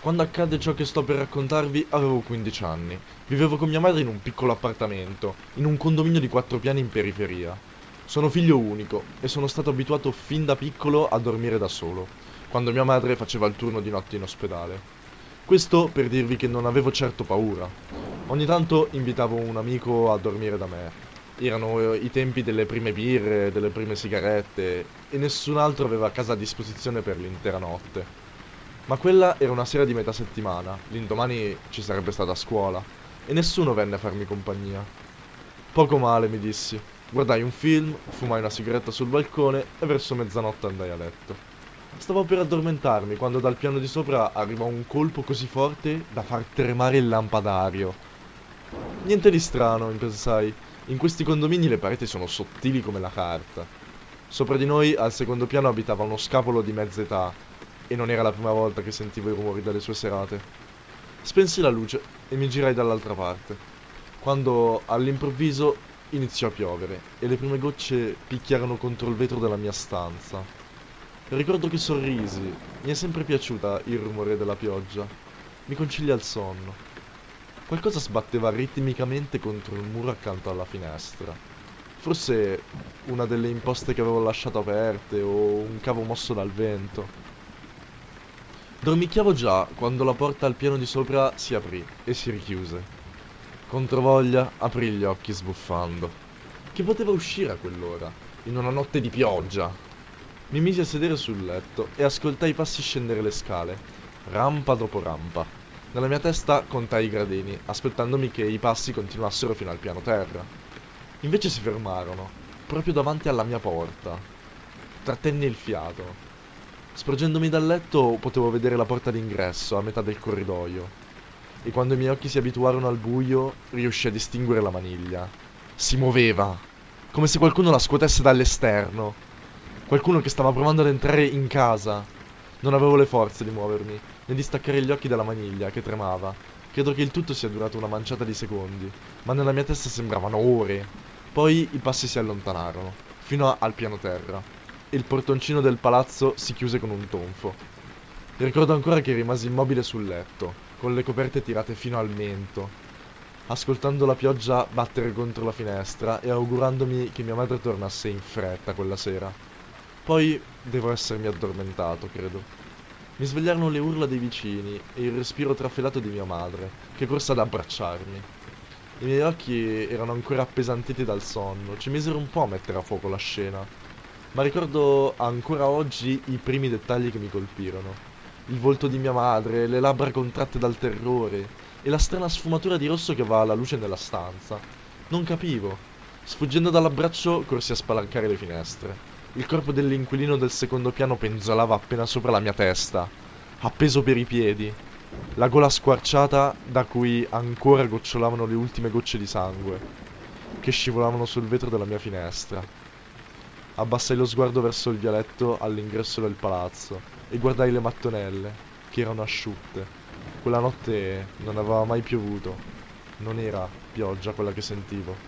Quando accadde ciò che sto per raccontarvi avevo 15 anni. Vivevo con mia madre in un piccolo appartamento, in un condominio di quattro piani in periferia. Sono figlio unico e sono stato abituato fin da piccolo a dormire da solo, quando mia madre faceva il turno di notte in ospedale. Questo per dirvi che non avevo certo paura. Ogni tanto invitavo un amico a dormire da me. Erano i tempi delle prime birre, delle prime sigarette e nessun altro aveva casa a disposizione per l'intera notte. Ma quella era una sera di metà settimana, l'indomani ci sarebbe stata scuola e nessuno venne a farmi compagnia. Poco male, mi dissi. Guardai un film, fumai una sigaretta sul balcone e verso mezzanotte andai a letto. Stavo per addormentarmi quando dal piano di sopra arrivò un colpo così forte da far tremare il lampadario. Niente di strano, pensai. In questi condomini le pareti sono sottili come la carta. Sopra di noi, al secondo piano, abitava uno scapolo di mezza età, e non era la prima volta che sentivo i rumori dalle sue serate. Spensi la luce e mi girai dall'altra parte, quando all'improvviso iniziò a piovere e le prime gocce picchiarono contro il vetro della mia stanza. Ricordo che sorrisi, mi è sempre piaciuta il rumore della pioggia, mi concilia il sonno. Qualcosa sbatteva ritmicamente contro il muro accanto alla finestra. Forse una delle imposte che avevo lasciato aperte o un cavo mosso dal vento. Dormicchiavo già quando la porta al piano di sopra si aprì e si richiuse. Controvoglia aprì gli occhi sbuffando. Chi poteva uscire a quell'ora, in una notte di pioggia? Mi misi a sedere sul letto e ascoltai i passi scendere le scale, rampa dopo rampa. Nella mia testa contai i gradini, aspettandomi che i passi continuassero fino al piano terra. Invece si fermarono, proprio davanti alla mia porta. Trattenni il fiato Sporgendomi dal letto potevo vedere la porta d'ingresso a metà del corridoio e quando i miei occhi si abituarono al buio riuscii a distinguere la maniglia. Si muoveva, come se qualcuno la scuotesse dall'esterno. Qualcuno che stava provando ad entrare in casa. Non avevo le forze di muovermi, né di staccare gli occhi dalla maniglia che tremava. Credo che il tutto sia durato una manciata di secondi, ma nella mia testa sembravano ore. Poi i passi si allontanarono, fino al piano terra il portoncino del palazzo si chiuse con un tonfo. Ricordo ancora che rimasi immobile sul letto, con le coperte tirate fino al mento, ascoltando la pioggia battere contro la finestra e augurandomi che mia madre tornasse in fretta quella sera. Poi devo essermi addormentato, credo. Mi svegliarono le urla dei vicini e il respiro trafelato di mia madre, che corse ad abbracciarmi. I miei occhi erano ancora appesantiti dal sonno, ci misero un po' a mettere a fuoco la scena ma ricordo ancora oggi i primi dettagli che mi colpirono. Il volto di mia madre, le labbra contratte dal terrore e la strana sfumatura di rosso che va alla luce nella stanza. Non capivo. Sfuggendo dall'abbraccio corsi a spalancare le finestre. Il corpo dell'inquilino del secondo piano penzolava appena sopra la mia testa, appeso per i piedi, la gola squarciata da cui ancora gocciolavano le ultime gocce di sangue, che scivolavano sul vetro della mia finestra. Abbassai lo sguardo verso il vialetto all'ingresso del palazzo e guardai le mattonelle, che erano asciutte. Quella notte non aveva mai piovuto. Non era pioggia quella che sentivo.